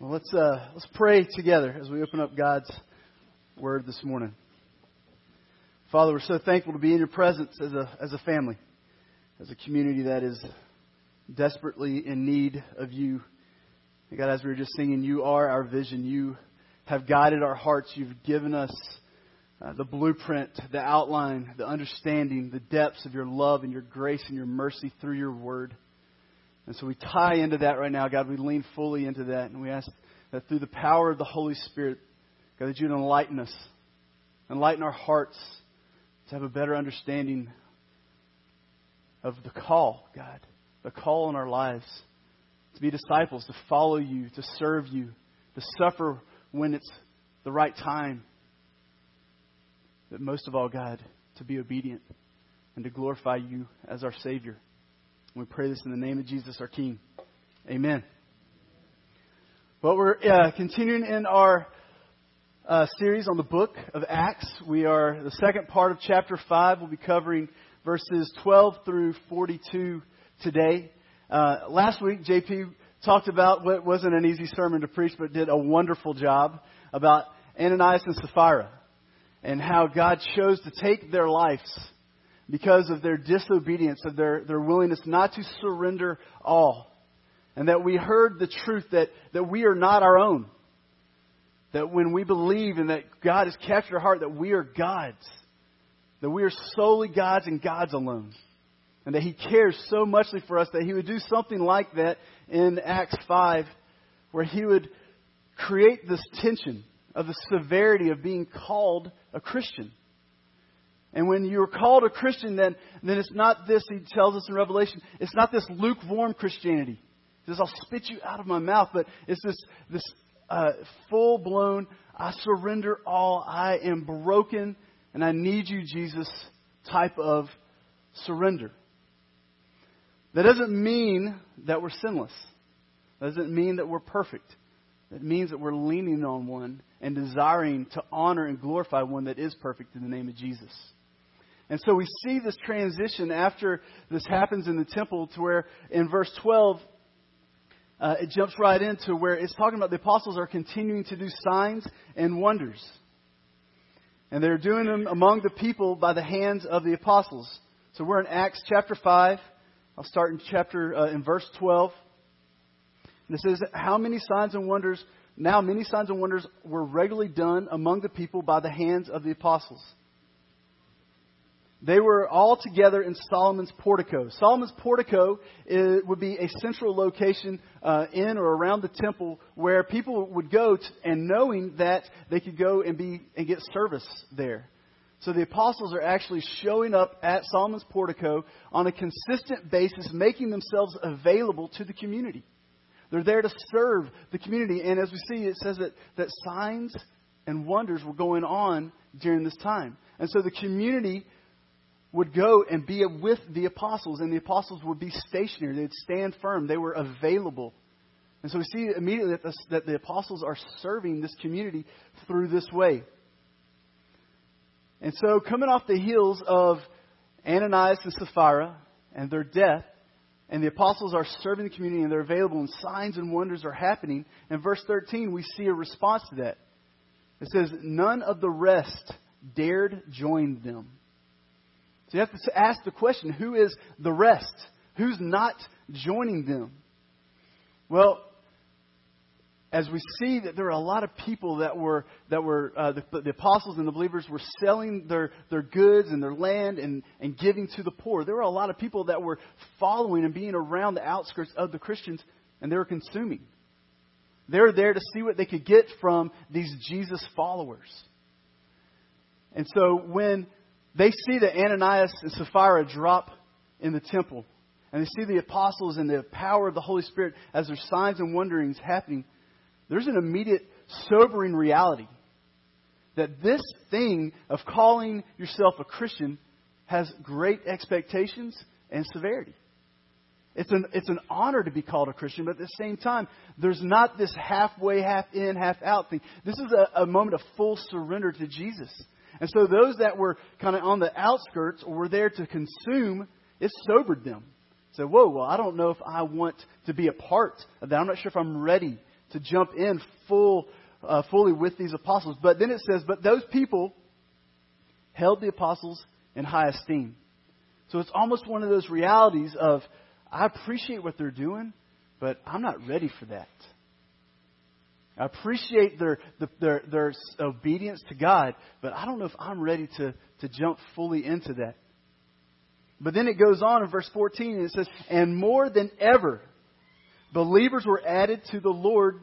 Well, let's uh, let's pray together as we open up God's Word this morning. Father, we're so thankful to be in Your presence as a as a family, as a community that is desperately in need of You. And God, as we were just singing, You are our vision. You have guided our hearts. You've given us uh, the blueprint, the outline, the understanding, the depths of Your love and Your grace and Your mercy through Your Word. And so we tie into that right now, God. We lean fully into that, and we ask that through the power of the Holy Spirit, God, that you'd enlighten us, enlighten our hearts to have a better understanding of the call, God, the call in our lives to be disciples, to follow you, to serve you, to suffer when it's the right time. But most of all, God, to be obedient and to glorify you as our Savior. We pray this in the name of Jesus, our King. Amen. Well, we're uh, continuing in our uh, series on the book of Acts. We are the second part of chapter 5. We'll be covering verses 12 through 42 today. Uh, last week, JP talked about what wasn't an easy sermon to preach, but did a wonderful job about Ananias and Sapphira and how God chose to take their lives because of their disobedience, of their, their willingness not to surrender all. And that we heard the truth that, that we are not our own. That when we believe and that God has captured our heart, that we are God's. That we are solely God's and God's alone. And that He cares so muchly for us that He would do something like that in Acts 5, where He would create this tension of the severity of being called a Christian. And when you're called a Christian, then, then it's not this, he tells us in Revelation, it's not this lukewarm Christianity. He says, I'll spit you out of my mouth, but it's this, this uh, full blown, I surrender all, I am broken, and I need you, Jesus, type of surrender. That doesn't mean that we're sinless. That doesn't mean that we're perfect. That means that we're leaning on one and desiring to honor and glorify one that is perfect in the name of Jesus. And so we see this transition after this happens in the temple to where in verse 12, uh, it jumps right into where it's talking about the apostles are continuing to do signs and wonders. And they're doing them among the people by the hands of the apostles. So we're in Acts chapter 5. I'll start in chapter, uh, in verse 12. And it says, How many signs and wonders, now many signs and wonders were regularly done among the people by the hands of the apostles. They were all together in Solomon's portico. Solomon's portico would be a central location uh, in or around the temple where people would go to, and knowing that they could go and be and get service there. So the apostles are actually showing up at Solomon's portico on a consistent basis, making themselves available to the community. They're there to serve the community. And as we see, it says that, that signs and wonders were going on during this time. And so the community would go and be with the apostles, and the apostles would be stationary. They'd stand firm. They were available. And so we see immediately that the, that the apostles are serving this community through this way. And so, coming off the heels of Ananias and Sapphira and their death, and the apostles are serving the community and they're available, and signs and wonders are happening. In verse 13, we see a response to that. It says, None of the rest dared join them. So you have to ask the question who is the rest? Who's not joining them? Well, as we see that there are a lot of people that were that were uh, the, the, apostles and the believers were selling their their goods and their land and and giving to the poor. There were a lot of people that were following and being around the outskirts of the Christians, and they were consuming. They were there to see what they could get from these Jesus followers. And so when they see that Ananias and Sapphira drop in the temple, and they see the apostles and the power of the Holy Spirit as their signs and wonderings happening. There's an immediate sobering reality that this thing of calling yourself a Christian has great expectations and severity. It's an, it's an honor to be called a Christian, but at the same time, there's not this halfway, half in, half out thing. This is a, a moment of full surrender to Jesus. And so those that were kind of on the outskirts or were there to consume, it sobered them. So, whoa, well, I don't know if I want to be a part of that. I'm not sure if I'm ready to jump in full, uh, fully with these apostles. But then it says, but those people held the apostles in high esteem. So it's almost one of those realities of, I appreciate what they're doing, but I'm not ready for that. I appreciate their, their, their obedience to God, but I don't know if I'm ready to, to jump fully into that. But then it goes on in verse 14 and it says, And more than ever, believers were added to the Lord,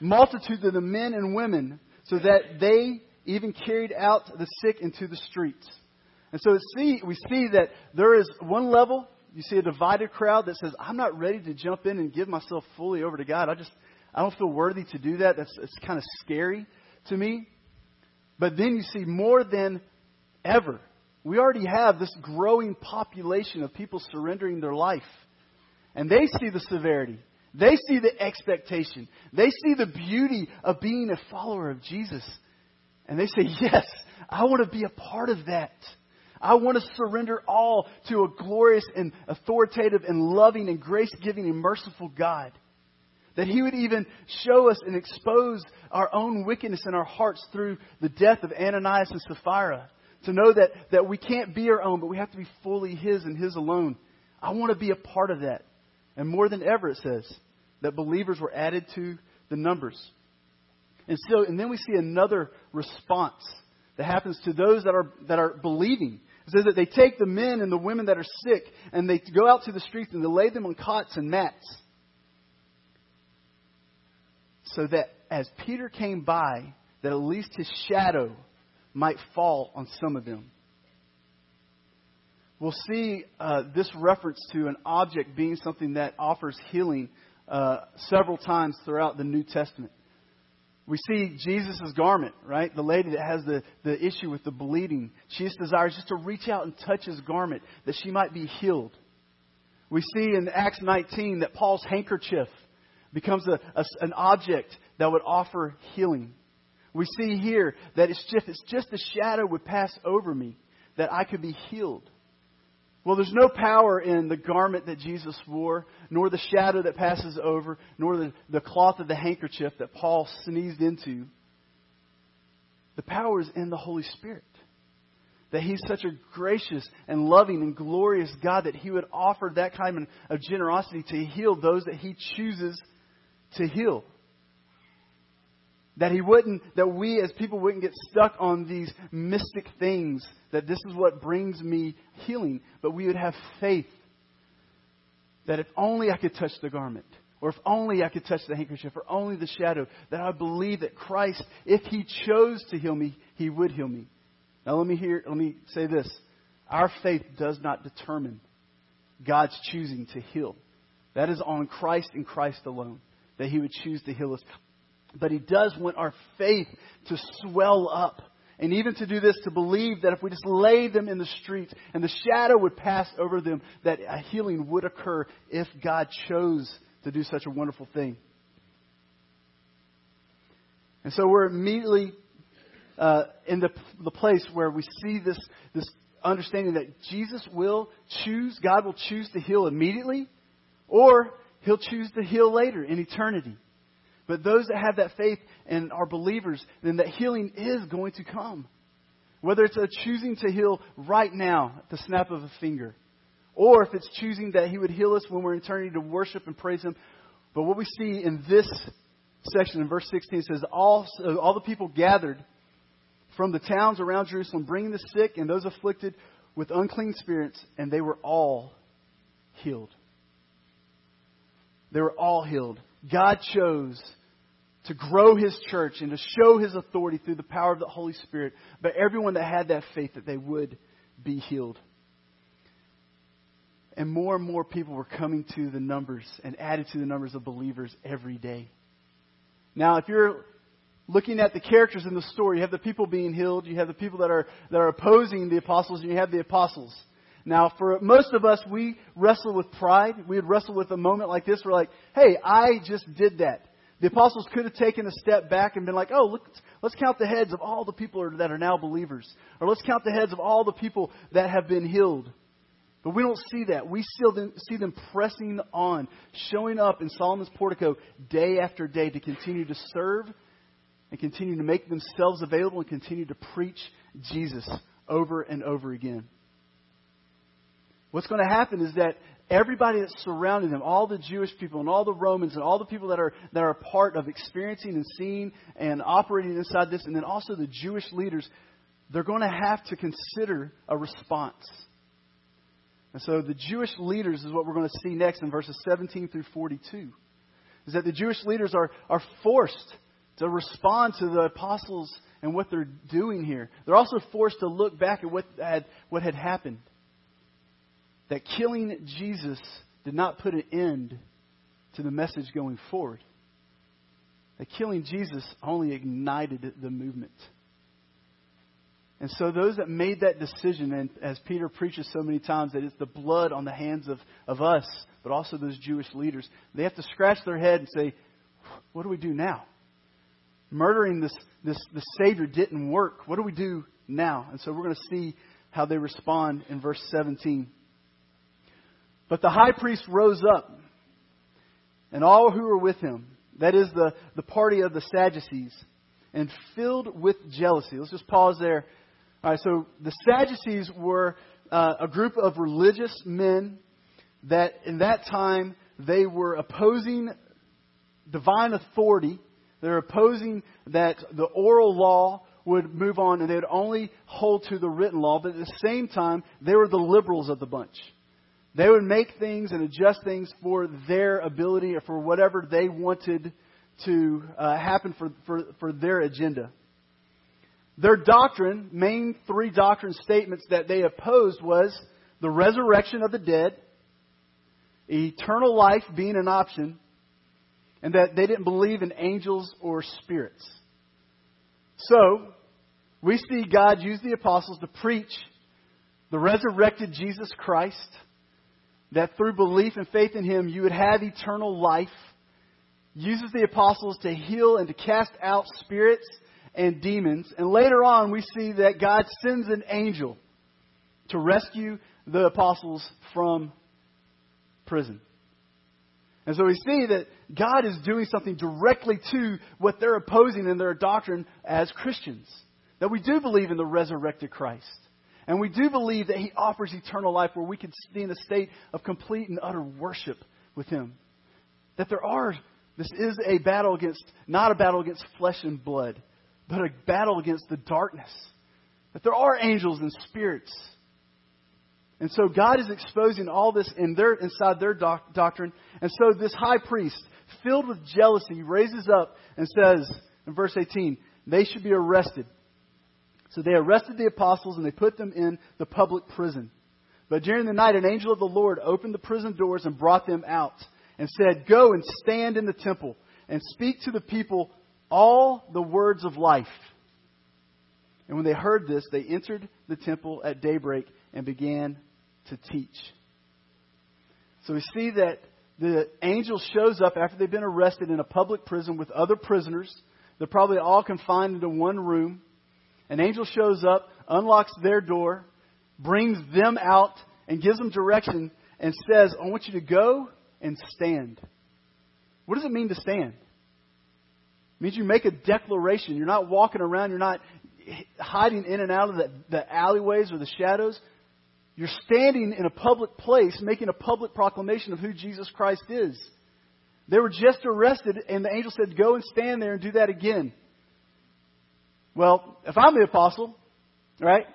multitudes of the men and women, so that they even carried out the sick into the streets. And so see, we see that there is one level, you see a divided crowd that says, I'm not ready to jump in and give myself fully over to God. I just, I don't feel worthy to do that. That's it's kind of scary to me. But then you see more than ever. We already have this growing population of people surrendering their life. And they see the severity. They see the expectation. They see the beauty of being a follower of Jesus. And they say, Yes, I want to be a part of that. I want to surrender all to a glorious and authoritative and loving and grace giving and merciful God. That He would even show us and expose our own wickedness in our hearts through the death of Ananias and Sapphira. To know that, that we can't be our own, but we have to be fully His and His alone. I want to be a part of that. And more than ever, it says that believers were added to the numbers. And so, and then we see another response that happens to those that are, that are believing. It says that they take the men and the women that are sick and they go out to the streets and they lay them on cots and mats so that as Peter came by, that at least his shadow might fall on some of them. We'll see uh, this reference to an object being something that offers healing uh, several times throughout the New Testament. We see Jesus' garment, right? The lady that has the, the issue with the bleeding. She just desires just to reach out and touch his garment that she might be healed. We see in Acts 19 that Paul's handkerchief becomes a, a, an object that would offer healing. We see here that it's just, it's just a shadow would pass over me that I could be healed. Well, there's no power in the garment that Jesus wore, nor the shadow that passes over, nor the, the cloth of the handkerchief that Paul sneezed into. The power is in the Holy Spirit. That He's such a gracious and loving and glorious God that He would offer that kind of generosity to heal those that He chooses to heal. That he wouldn't, that we as people wouldn't get stuck on these mystic things, that this is what brings me healing, but we would have faith that if only I could touch the garment, or if only I could touch the handkerchief, or only the shadow, that I believe that Christ, if he chose to heal me, he would heal me. Now let me hear, let me say this. Our faith does not determine God's choosing to heal. That is on Christ and Christ alone that He would choose to heal us. But He does want our faith to swell up. And even to do this, to believe that if we just lay them in the streets and the shadow would pass over them, that a healing would occur if God chose to do such a wonderful thing. And so we're immediately uh, in the, the place where we see this, this understanding that Jesus will choose, God will choose to heal immediately, or He'll choose to heal later in eternity. But those that have that faith and are believers, then that healing is going to come. Whether it's a choosing to heal right now at the snap of a finger, or if it's choosing that He would heal us when we're in eternity to worship and praise Him. But what we see in this section in verse 16 says, all, all the people gathered from the towns around Jerusalem, bringing the sick and those afflicted with unclean spirits, and they were all healed. They were all healed. God chose to grow his church and to show his authority through the power of the Holy Spirit, but everyone that had that faith that they would be healed. And more and more people were coming to the numbers and added to the numbers of believers every day. Now, if you're looking at the characters in the story, you have the people being healed, you have the people that are, that are opposing the apostles, and you have the apostles. Now, for most of us, we wrestle with pride. We would wrestle with a moment like this. We're like, hey, I just did that. The apostles could have taken a step back and been like, oh, look, let's count the heads of all the people that are now believers. Or let's count the heads of all the people that have been healed. But we don't see that. We still see them pressing on, showing up in Solomon's portico day after day to continue to serve and continue to make themselves available and continue to preach Jesus over and over again. What's going to happen is that everybody that's surrounding them, all the Jewish people and all the Romans and all the people that are, that are part of experiencing and seeing and operating inside this, and then also the Jewish leaders, they're going to have to consider a response. And so the Jewish leaders is what we're going to see next in verses 17 through 42. Is that the Jewish leaders are, are forced to respond to the apostles and what they're doing here. They're also forced to look back at what had, what had happened that killing Jesus did not put an end to the message going forward. That killing Jesus only ignited the movement. And so, those that made that decision, and as Peter preaches so many times, that it's the blood on the hands of, of us, but also those Jewish leaders, they have to scratch their head and say, What do we do now? Murdering this, this, this Savior didn't work. What do we do now? And so, we're going to see how they respond in verse 17. But the high priest rose up, and all who were with him, that is the, the party of the Sadducees, and filled with jealousy. Let's just pause there. All right, so the Sadducees were uh, a group of religious men that in that time they were opposing divine authority. They're opposing that the oral law would move on and they would only hold to the written law, but at the same time, they were the liberals of the bunch. They would make things and adjust things for their ability or for whatever they wanted to uh, happen for, for, for their agenda. Their doctrine, main three doctrine statements that they opposed was the resurrection of the dead, eternal life being an option, and that they didn't believe in angels or spirits. So, we see God use the apostles to preach the resurrected Jesus Christ that through belief and faith in him you would have eternal life, uses the apostles to heal and to cast out spirits and demons. And later on, we see that God sends an angel to rescue the apostles from prison. And so we see that God is doing something directly to what they're opposing in their doctrine as Christians. That we do believe in the resurrected Christ. And we do believe that He offers eternal life where we can be in a state of complete and utter worship with Him. That there are, this is a battle against, not a battle against flesh and blood, but a battle against the darkness. That there are angels and spirits. And so God is exposing all this in their, inside their doc, doctrine. And so this high priest, filled with jealousy, raises up and says in verse 18, they should be arrested so they arrested the apostles and they put them in the public prison. But during the night, an angel of the Lord opened the prison doors and brought them out and said, Go and stand in the temple and speak to the people all the words of life. And when they heard this, they entered the temple at daybreak and began to teach. So we see that the angel shows up after they've been arrested in a public prison with other prisoners. They're probably all confined into one room. An angel shows up, unlocks their door, brings them out, and gives them direction and says, I want you to go and stand. What does it mean to stand? It means you make a declaration. You're not walking around, you're not hiding in and out of the, the alleyways or the shadows. You're standing in a public place making a public proclamation of who Jesus Christ is. They were just arrested, and the angel said, Go and stand there and do that again. Well, if I'm the apostle, right,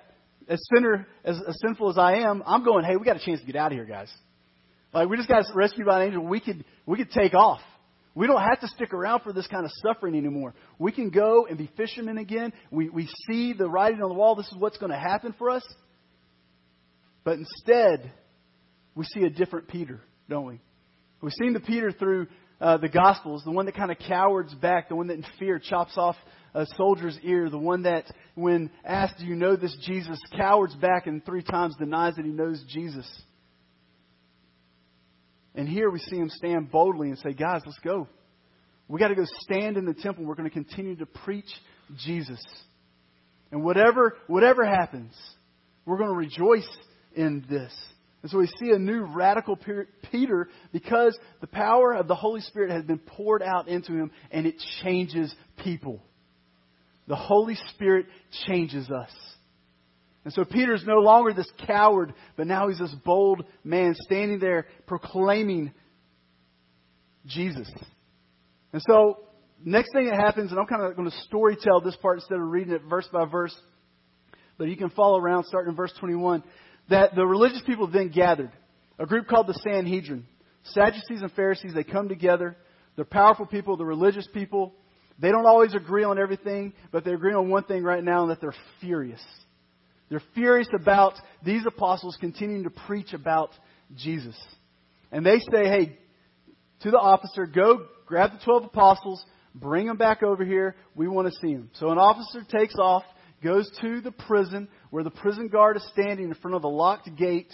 as sinner, as, as sinful as I am, I'm going, hey, we got a chance to get out of here, guys. Like we just got rescued by an angel. We could we could take off. We don't have to stick around for this kind of suffering anymore. We can go and be fishermen again. We we see the writing on the wall. This is what's going to happen for us. But instead, we see a different Peter, don't we? We've seen the Peter through uh, the Gospels, the one that kind of cowards back, the one that in fear chops off a soldier's ear, the one that, when asked, Do you know this Jesus, cowards back and three times denies that he knows Jesus. And here we see him stand boldly and say, Guys, let's go. We got to go stand in the temple. We're going to continue to preach Jesus. And whatever, whatever happens, we're going to rejoice in this. And so we see a new radical Peter because the power of the Holy Spirit has been poured out into him and it changes people. The Holy Spirit changes us. And so Peter's no longer this coward, but now he's this bold man standing there proclaiming Jesus. And so, next thing that happens, and I'm kind of going to story tell this part instead of reading it verse by verse, but you can follow around starting in verse 21 that the religious people then gathered, a group called the Sanhedrin. Sadducees and Pharisees, they come together. They're powerful people, the religious people. They don't always agree on everything, but they agree on one thing right now, and that they're furious. They're furious about these apostles continuing to preach about Jesus. And they say, hey, to the officer, go grab the 12 apostles, bring them back over here. We want to see them. So an officer takes off, goes to the prison where the prison guard is standing in front of a locked gate.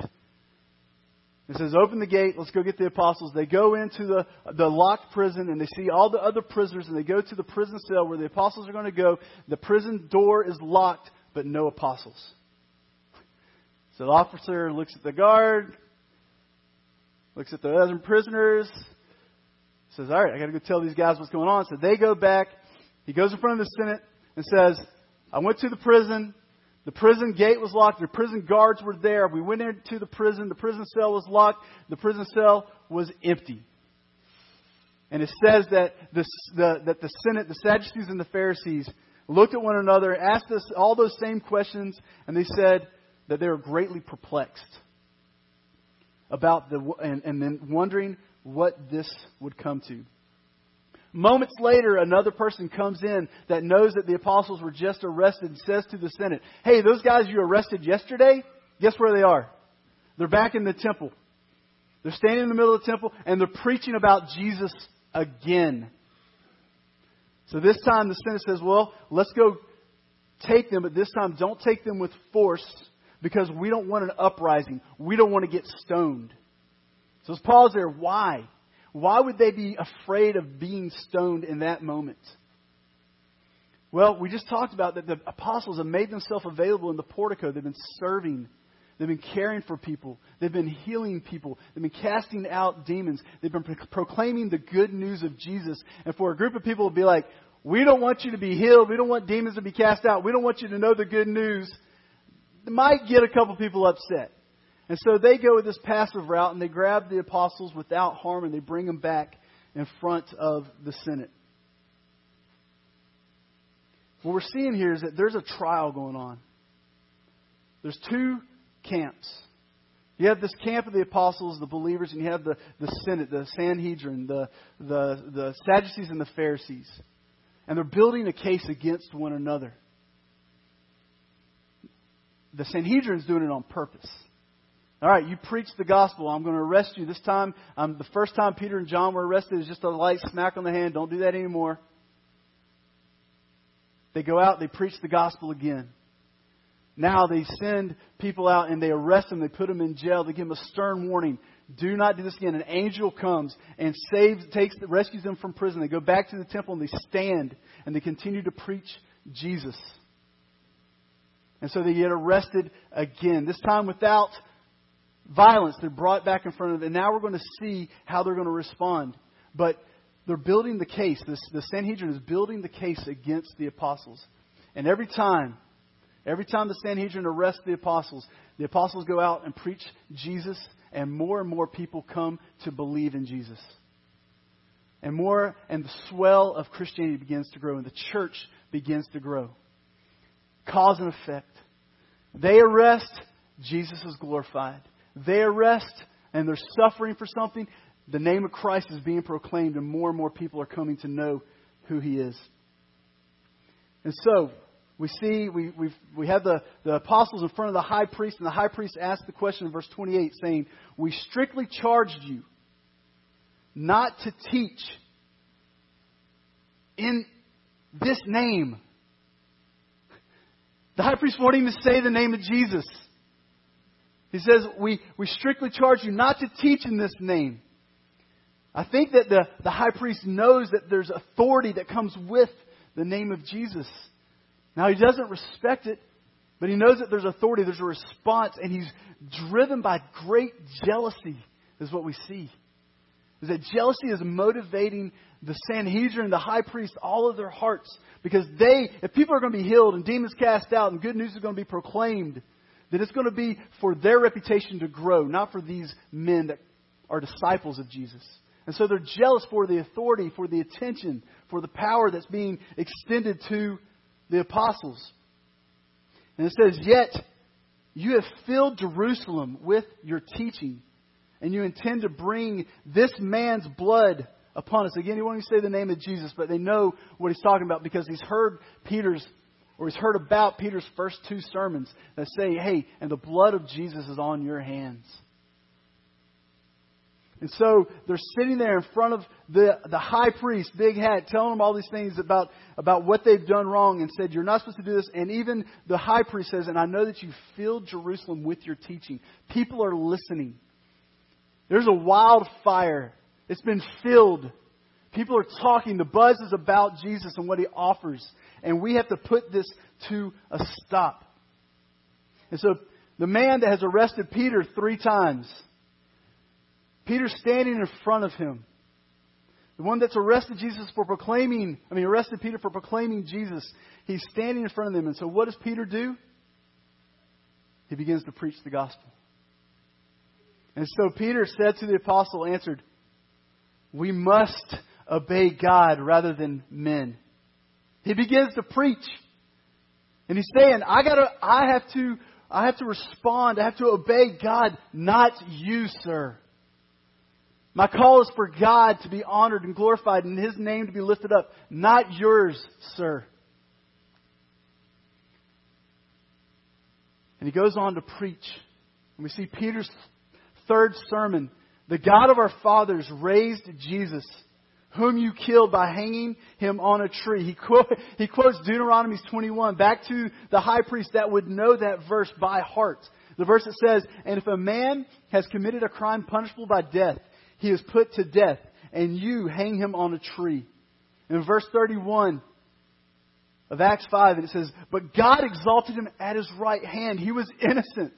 and says, Open the gate, let's go get the apostles. They go into the, the locked prison and they see all the other prisoners and they go to the prison cell where the apostles are going to go. The prison door is locked, but no apostles. So the officer looks at the guard, looks at the other prisoners, says, All right, I got to go tell these guys what's going on. So they go back. He goes in front of the Senate and says, I went to the prison. The prison gate was locked. The prison guards were there. We went into the prison. The prison cell was locked. The prison cell was empty. And it says that the, the, that the Senate, the Sadducees and the Pharisees, looked at one another, asked us all those same questions, and they said that they were greatly perplexed about the and, and then wondering what this would come to. Moments later, another person comes in that knows that the apostles were just arrested and says to the Senate, Hey, those guys you arrested yesterday, guess where they are? They're back in the temple. They're standing in the middle of the temple and they're preaching about Jesus again. So this time the Senate says, Well, let's go take them, but this time don't take them with force because we don't want an uprising. We don't want to get stoned. So let's pause there. Why? Why would they be afraid of being stoned in that moment? Well, we just talked about that the apostles have made themselves available in the portico. They've been serving. They've been caring for people. They've been healing people. They've been casting out demons. They've been pro- proclaiming the good news of Jesus. And for a group of people to be like, we don't want you to be healed. We don't want demons to be cast out. We don't want you to know the good news. It might get a couple people upset. And so they go with this passive route and they grab the apostles without harm and they bring them back in front of the Senate. What we're seeing here is that there's a trial going on. There's two camps. You have this camp of the apostles, the believers, and you have the, the Senate, the Sanhedrin, the, the, the Sadducees, and the Pharisees. And they're building a case against one another. The Sanhedrin is doing it on purpose. All right, you preach the gospel. I'm going to arrest you. This time, um, the first time Peter and John were arrested is just a light smack on the hand. Don't do that anymore. They go out, they preach the gospel again. Now they send people out and they arrest them. They put them in jail. They give them a stern warning. Do not do this again. An angel comes and saves, takes, rescues them from prison. They go back to the temple and they stand and they continue to preach Jesus. And so they get arrested again. This time without violence. They're brought back in front of them. And now we're going to see how they're going to respond. But they're building the case. This, the Sanhedrin is building the case against the apostles. And every time, every time the Sanhedrin arrests the apostles, the apostles go out and preach Jesus, and more and more people come to believe in Jesus. And more, and the swell of Christianity begins to grow, and the church begins to grow. Cause and effect. They arrest, Jesus is glorified they arrest and they're suffering for something, the name of Christ is being proclaimed, and more and more people are coming to know who He is. And so, we see, we, we we have the, the apostles in front of the high priest, and the high priest asks the question in verse 28, saying, We strictly charged you not to teach in this name. The high priest won't even say the name of Jesus. He says, we, we strictly charge you not to teach in this name. I think that the, the high priest knows that there's authority that comes with the name of Jesus. Now, he doesn't respect it. But he knows that there's authority, there's a response, and he's driven by great jealousy, is what we see. Is that jealousy is motivating the Sanhedrin, the high priest, all of their hearts. Because they, if people are going to be healed and demons cast out and good news is going to be proclaimed, then it's going to be for their reputation to grow, not for these men that are disciples of Jesus. And so they're jealous for the authority, for the attention, for the power that's being extended to the apostles. And it says, Yet you have filled Jerusalem with your teaching, and you intend to bring this man's blood upon us. Again, he won't even say the name of Jesus, but they know what he's talking about because he's heard Peter's, or he's heard about Peter's first two sermons that say, Hey, and the blood of Jesus is on your hands. And so they're sitting there in front of the, the high priest, big hat, telling them all these things about, about what they've done wrong and said, You're not supposed to do this. And even the high priest says, And I know that you filled Jerusalem with your teaching. People are listening. There's a wildfire. It's been filled. People are talking. The buzz is about Jesus and what he offers. And we have to put this to a stop. And so the man that has arrested Peter three times, Peter's standing in front of him. The one that's arrested Jesus for proclaiming, I mean, arrested Peter for proclaiming Jesus, he's standing in front of them. And so what does Peter do? He begins to preach the gospel. And so Peter said to the apostle, answered, We must obey God rather than men. He begins to preach. And he's saying, I gotta, I have to, I have to respond. I have to obey God, not you, sir. My call is for God to be honored and glorified and His name to be lifted up, not yours, sir. And he goes on to preach. And we see Peter's third sermon. The God of our fathers raised Jesus, whom you killed by hanging him on a tree. He, quote, he quotes Deuteronomy 21 back to the high priest that would know that verse by heart. The verse that says, And if a man has committed a crime punishable by death, he is put to death, and you hang him on a tree. In verse 31 of Acts 5, and it says, But God exalted him at his right hand. He was innocent.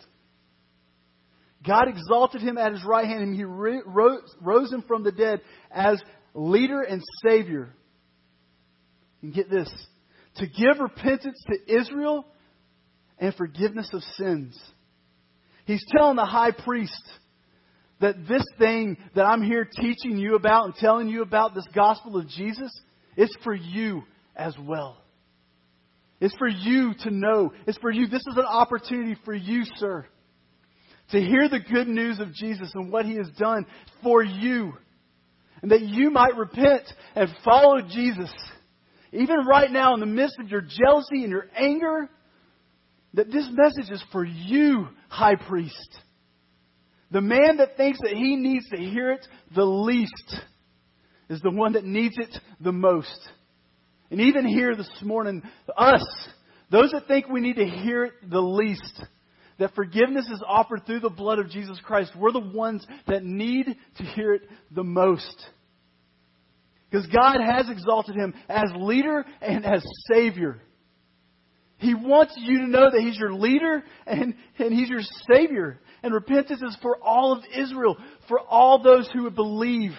God exalted him at his right hand, and he rose, rose him from the dead as leader and savior. And get this to give repentance to Israel and forgiveness of sins. He's telling the high priest, that this thing that I'm here teaching you about and telling you about, this gospel of Jesus, is for you as well. It's for you to know. It's for you. This is an opportunity for you, sir, to hear the good news of Jesus and what he has done for you. And that you might repent and follow Jesus. Even right now, in the midst of your jealousy and your anger, that this message is for you, high priest. The man that thinks that he needs to hear it the least is the one that needs it the most. And even here this morning, us, those that think we need to hear it the least, that forgiveness is offered through the blood of Jesus Christ, we're the ones that need to hear it the most. Because God has exalted him as leader and as Savior. He wants you to know that He's your leader and, and He's your Savior. And repentance is for all of Israel, for all those who would believe.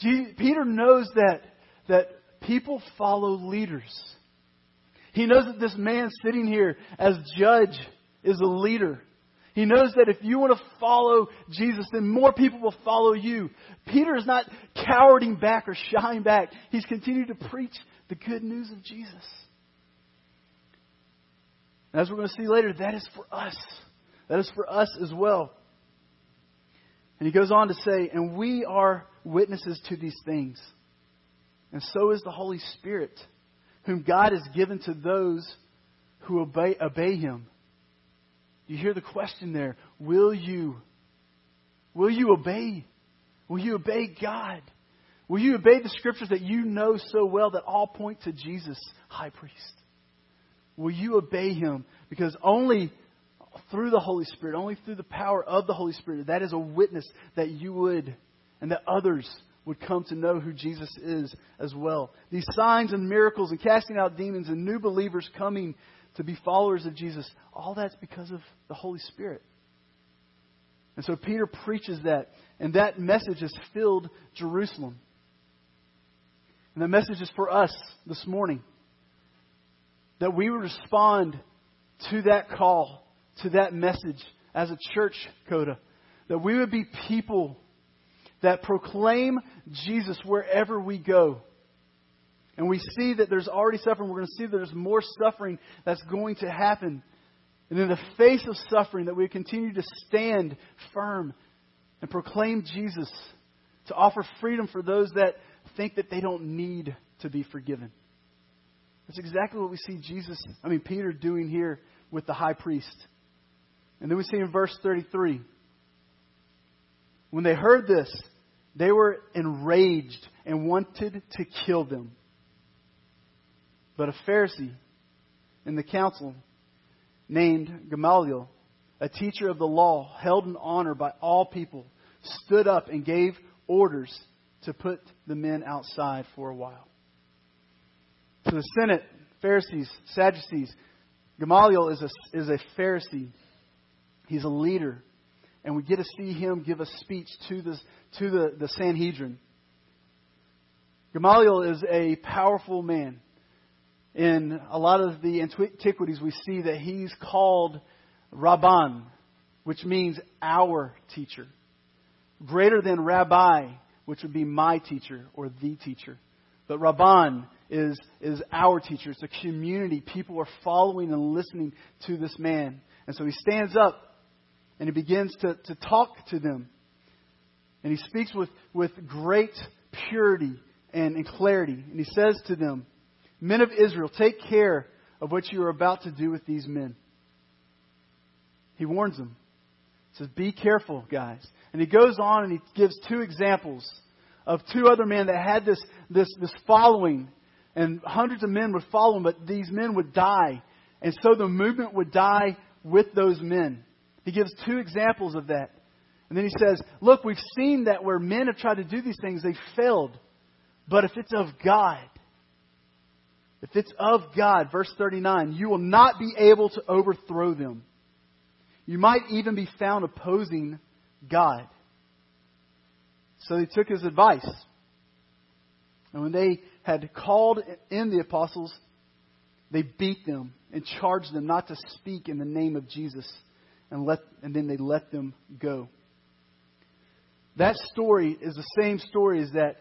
Peter knows that, that people follow leaders. He knows that this man sitting here as judge is a leader. He knows that if you want to follow Jesus, then more people will follow you. Peter is not cowarding back or shying back. He's continued to preach the good news of Jesus. And as we're going to see later, that is for us. That is for us as well. And he goes on to say, and we are witnesses to these things. And so is the Holy Spirit, whom God has given to those who obey, obey him. You hear the question there. Will you? Will you obey? Will you obey God? Will you obey the scriptures that you know so well that all point to Jesus, high priest? Will you obey him? Because only through the Holy Spirit, only through the power of the Holy Spirit, that is a witness that you would and that others would come to know who Jesus is as well. These signs and miracles and casting out demons and new believers coming to be followers of Jesus, all that's because of the Holy Spirit. And so Peter preaches that, and that message has filled Jerusalem. And the message is for us this morning that we would respond to that call, to that message as a church, Coda. That we would be people that proclaim Jesus wherever we go. And we see that there's already suffering. We're going to see that there's more suffering that's going to happen. And in the face of suffering, that we continue to stand firm and proclaim Jesus to offer freedom for those that think that they don't need to be forgiven. That's exactly what we see Jesus, I mean, Peter doing here with the high priest. And then we see in verse 33 when they heard this, they were enraged and wanted to kill them. But a Pharisee in the council named Gamaliel, a teacher of the law, held in honor by all people, stood up and gave orders to put the men outside for a while. To the Senate, Pharisees, Sadducees, Gamaliel is a, is a Pharisee. He's a leader. And we get to see him give a speech to, the to the, the Sanhedrin. Gamaliel is a powerful man. In a lot of the antiquities, we see that he's called Rabban, which means our teacher. Greater than Rabbi, which would be my teacher or the teacher. But Rabban is, is our teacher. It's a community. People are following and listening to this man. And so he stands up and he begins to, to talk to them. And he speaks with, with great purity and, and clarity. And he says to them, Men of Israel, take care of what you are about to do with these men. He warns them. He says, Be careful, guys. And he goes on and he gives two examples of two other men that had this, this, this following. And hundreds of men would follow them, but these men would die. And so the movement would die with those men. He gives two examples of that. And then he says, Look, we've seen that where men have tried to do these things, they've failed. But if it's of God, if it's of God, verse 39, you will not be able to overthrow them. You might even be found opposing God. So they took his advice. And when they had called in the apostles, they beat them and charged them not to speak in the name of Jesus. And, let, and then they let them go. That story is the same story as that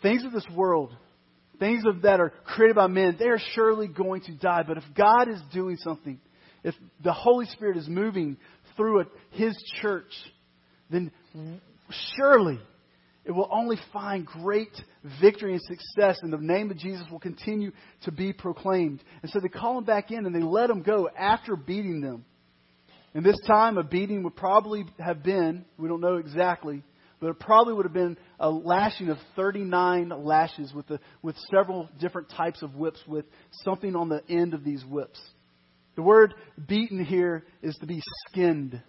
things of this world, things of, that are created by men, they are surely going to die. But if God is doing something, if the Holy Spirit is moving through His church, then surely it will only find great victory and success, and the name of Jesus will continue to be proclaimed. And so they call him back in and they let him go after beating them. And this time, a beating would probably have been, we don't know exactly, but it probably would have been a lashing of 39 lashes with, the, with several different types of whips with something on the end of these whips. The word beaten here is to be skinned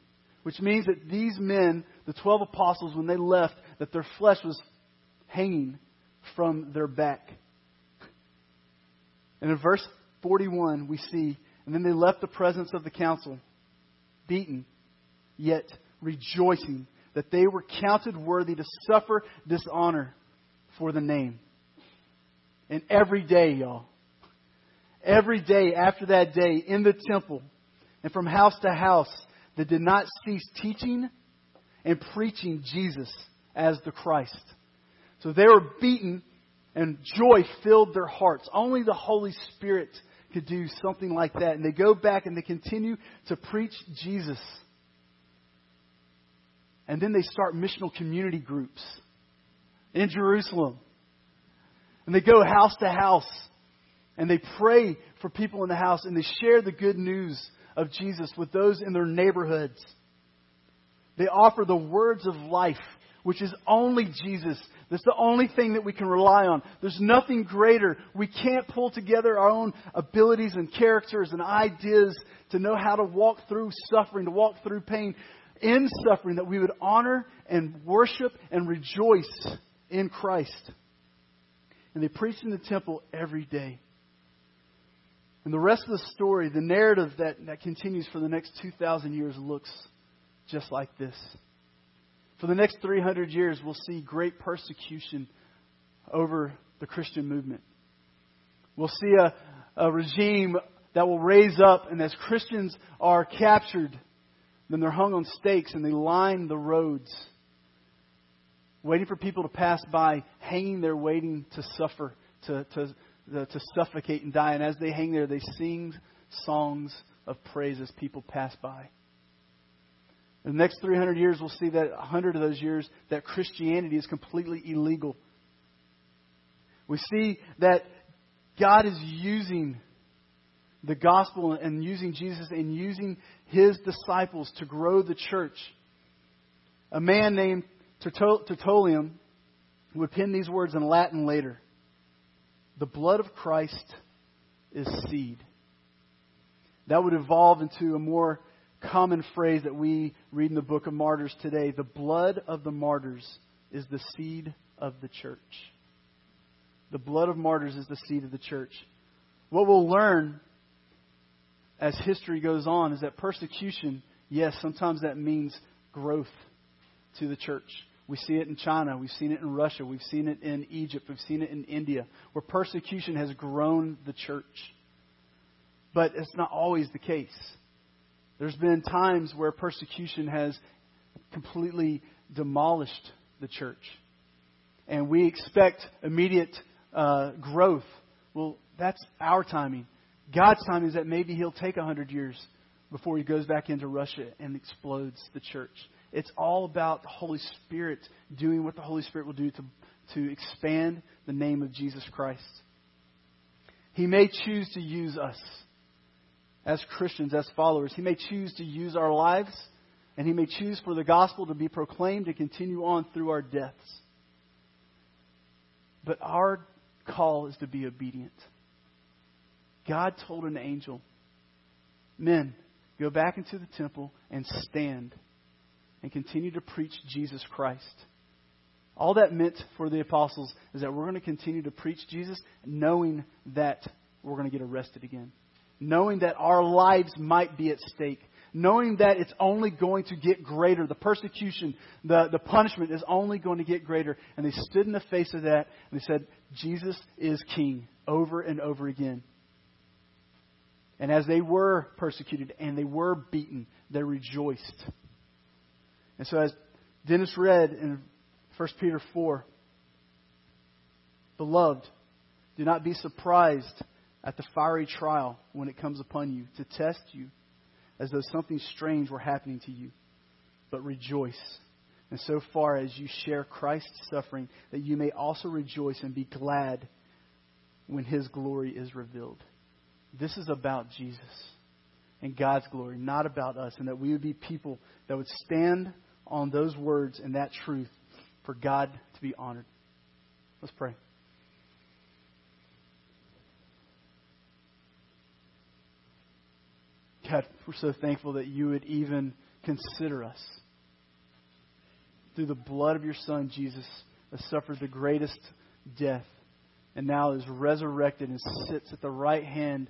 which means that these men, the 12 apostles, when they left, that their flesh was hanging from their back. And in verse 41, we see, and then they left the presence of the council, beaten, yet rejoicing that they were counted worthy to suffer dishonor for the name. And every day, y'all, every day after that day in the temple and from house to house, they did not cease teaching and preaching Jesus as the Christ. So they were beaten and joy filled their hearts. Only the Holy Spirit could do something like that. And they go back and they continue to preach Jesus. And then they start missional community groups in Jerusalem. And they go house to house and they pray for people in the house and they share the good news of Jesus with those in their neighborhoods. They offer the words of life, which is only Jesus. That's the only thing that we can rely on. There's nothing greater. We can't pull together our own abilities and characters and ideas to know how to walk through suffering, to walk through pain. In suffering, that we would honor and worship and rejoice in Christ. And they preach in the temple every day. And the rest of the story, the narrative that, that continues for the next 2,000 years, looks just like this. For the next 300 years, we'll see great persecution over the Christian movement. We'll see a, a regime that will raise up, and as Christians are captured, then they're hung on stakes and they line the roads, waiting for people to pass by, hanging there, waiting to suffer, to, to, uh, to suffocate and die. And as they hang there, they sing songs of praise as people pass by. In the next 300 years, we'll see that 100 of those years, that Christianity is completely illegal. We see that God is using the gospel and using Jesus and using his disciples to grow the church. A man named Tertullian would pen these words in Latin later The blood of Christ is seed. That would evolve into a more common phrase that we read in the book of Martyrs today. The blood of the martyrs is the seed of the church. The blood of martyrs is the seed of the church. What we'll learn as history goes on is that persecution, yes, sometimes that means growth to the church. We see it in China. We've seen it in Russia. We've seen it in Egypt. We've seen it in India, where persecution has grown the church. But it's not always the case. There's been times where persecution has completely demolished the church. And we expect immediate uh, growth. Well, that's our timing. God's timing is that maybe He'll take 100 years before He goes back into Russia and explodes the church. It's all about the Holy Spirit doing what the Holy Spirit will do to, to expand the name of Jesus Christ. He may choose to use us as Christians, as followers. He may choose to use our lives, and He may choose for the gospel to be proclaimed to continue on through our deaths. But our call is to be obedient. God told an angel, Men, go back into the temple and stand and continue to preach Jesus Christ. All that meant for the apostles is that we're going to continue to preach Jesus knowing that we're going to get arrested again knowing that our lives might be at stake, knowing that it's only going to get greater. The persecution, the, the punishment is only going to get greater. And they stood in the face of that and they said, Jesus is king over and over again. And as they were persecuted and they were beaten, they rejoiced. And so, as Dennis read in 1 Peter 4, Beloved, do not be surprised at the fiery trial when it comes upon you to test you as though something strange were happening to you. But rejoice. And so far as you share Christ's suffering, that you may also rejoice and be glad when his glory is revealed. This is about Jesus and God's glory, not about us, and that we would be people that would stand on those words and that truth for God to be honored. Let's pray. God, we're so thankful that you would even consider us. Through the blood of your Son, Jesus has suffered the greatest death and now is resurrected and sits at the right hand,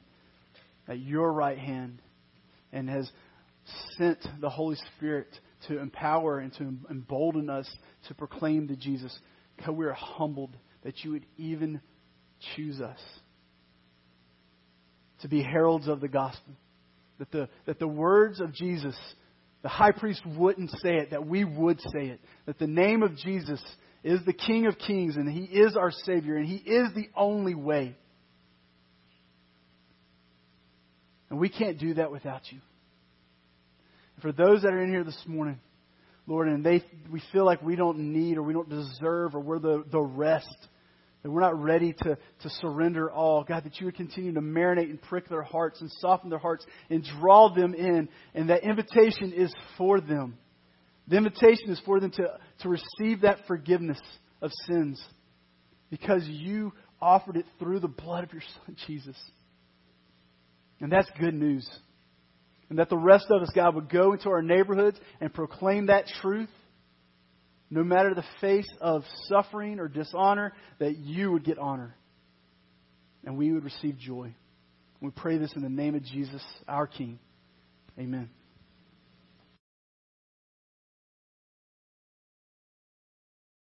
at your right hand, and has sent the Holy Spirit to empower and to embolden us to proclaim the Jesus. God, we are humbled that you would even choose us to be heralds of the gospel that the, that the words of Jesus, the high priest wouldn't say it, that we would say it. That the name of Jesus is the King of Kings and He is our Savior and He is the only way. And we can't do that without you. For those that are in here this morning, Lord, and they we feel like we don't need or we don't deserve or we're the, the rest that we're not ready to, to surrender all. God, that you would continue to marinate and prick their hearts and soften their hearts and draw them in. And that invitation is for them. The invitation is for them to, to receive that forgiveness of sins because you offered it through the blood of your Son, Jesus. And that's good news. And that the rest of us, God, would go into our neighborhoods and proclaim that truth no matter the face of suffering or dishonor, that you would get honor and we would receive joy. We pray this in the name of Jesus, our King. Amen.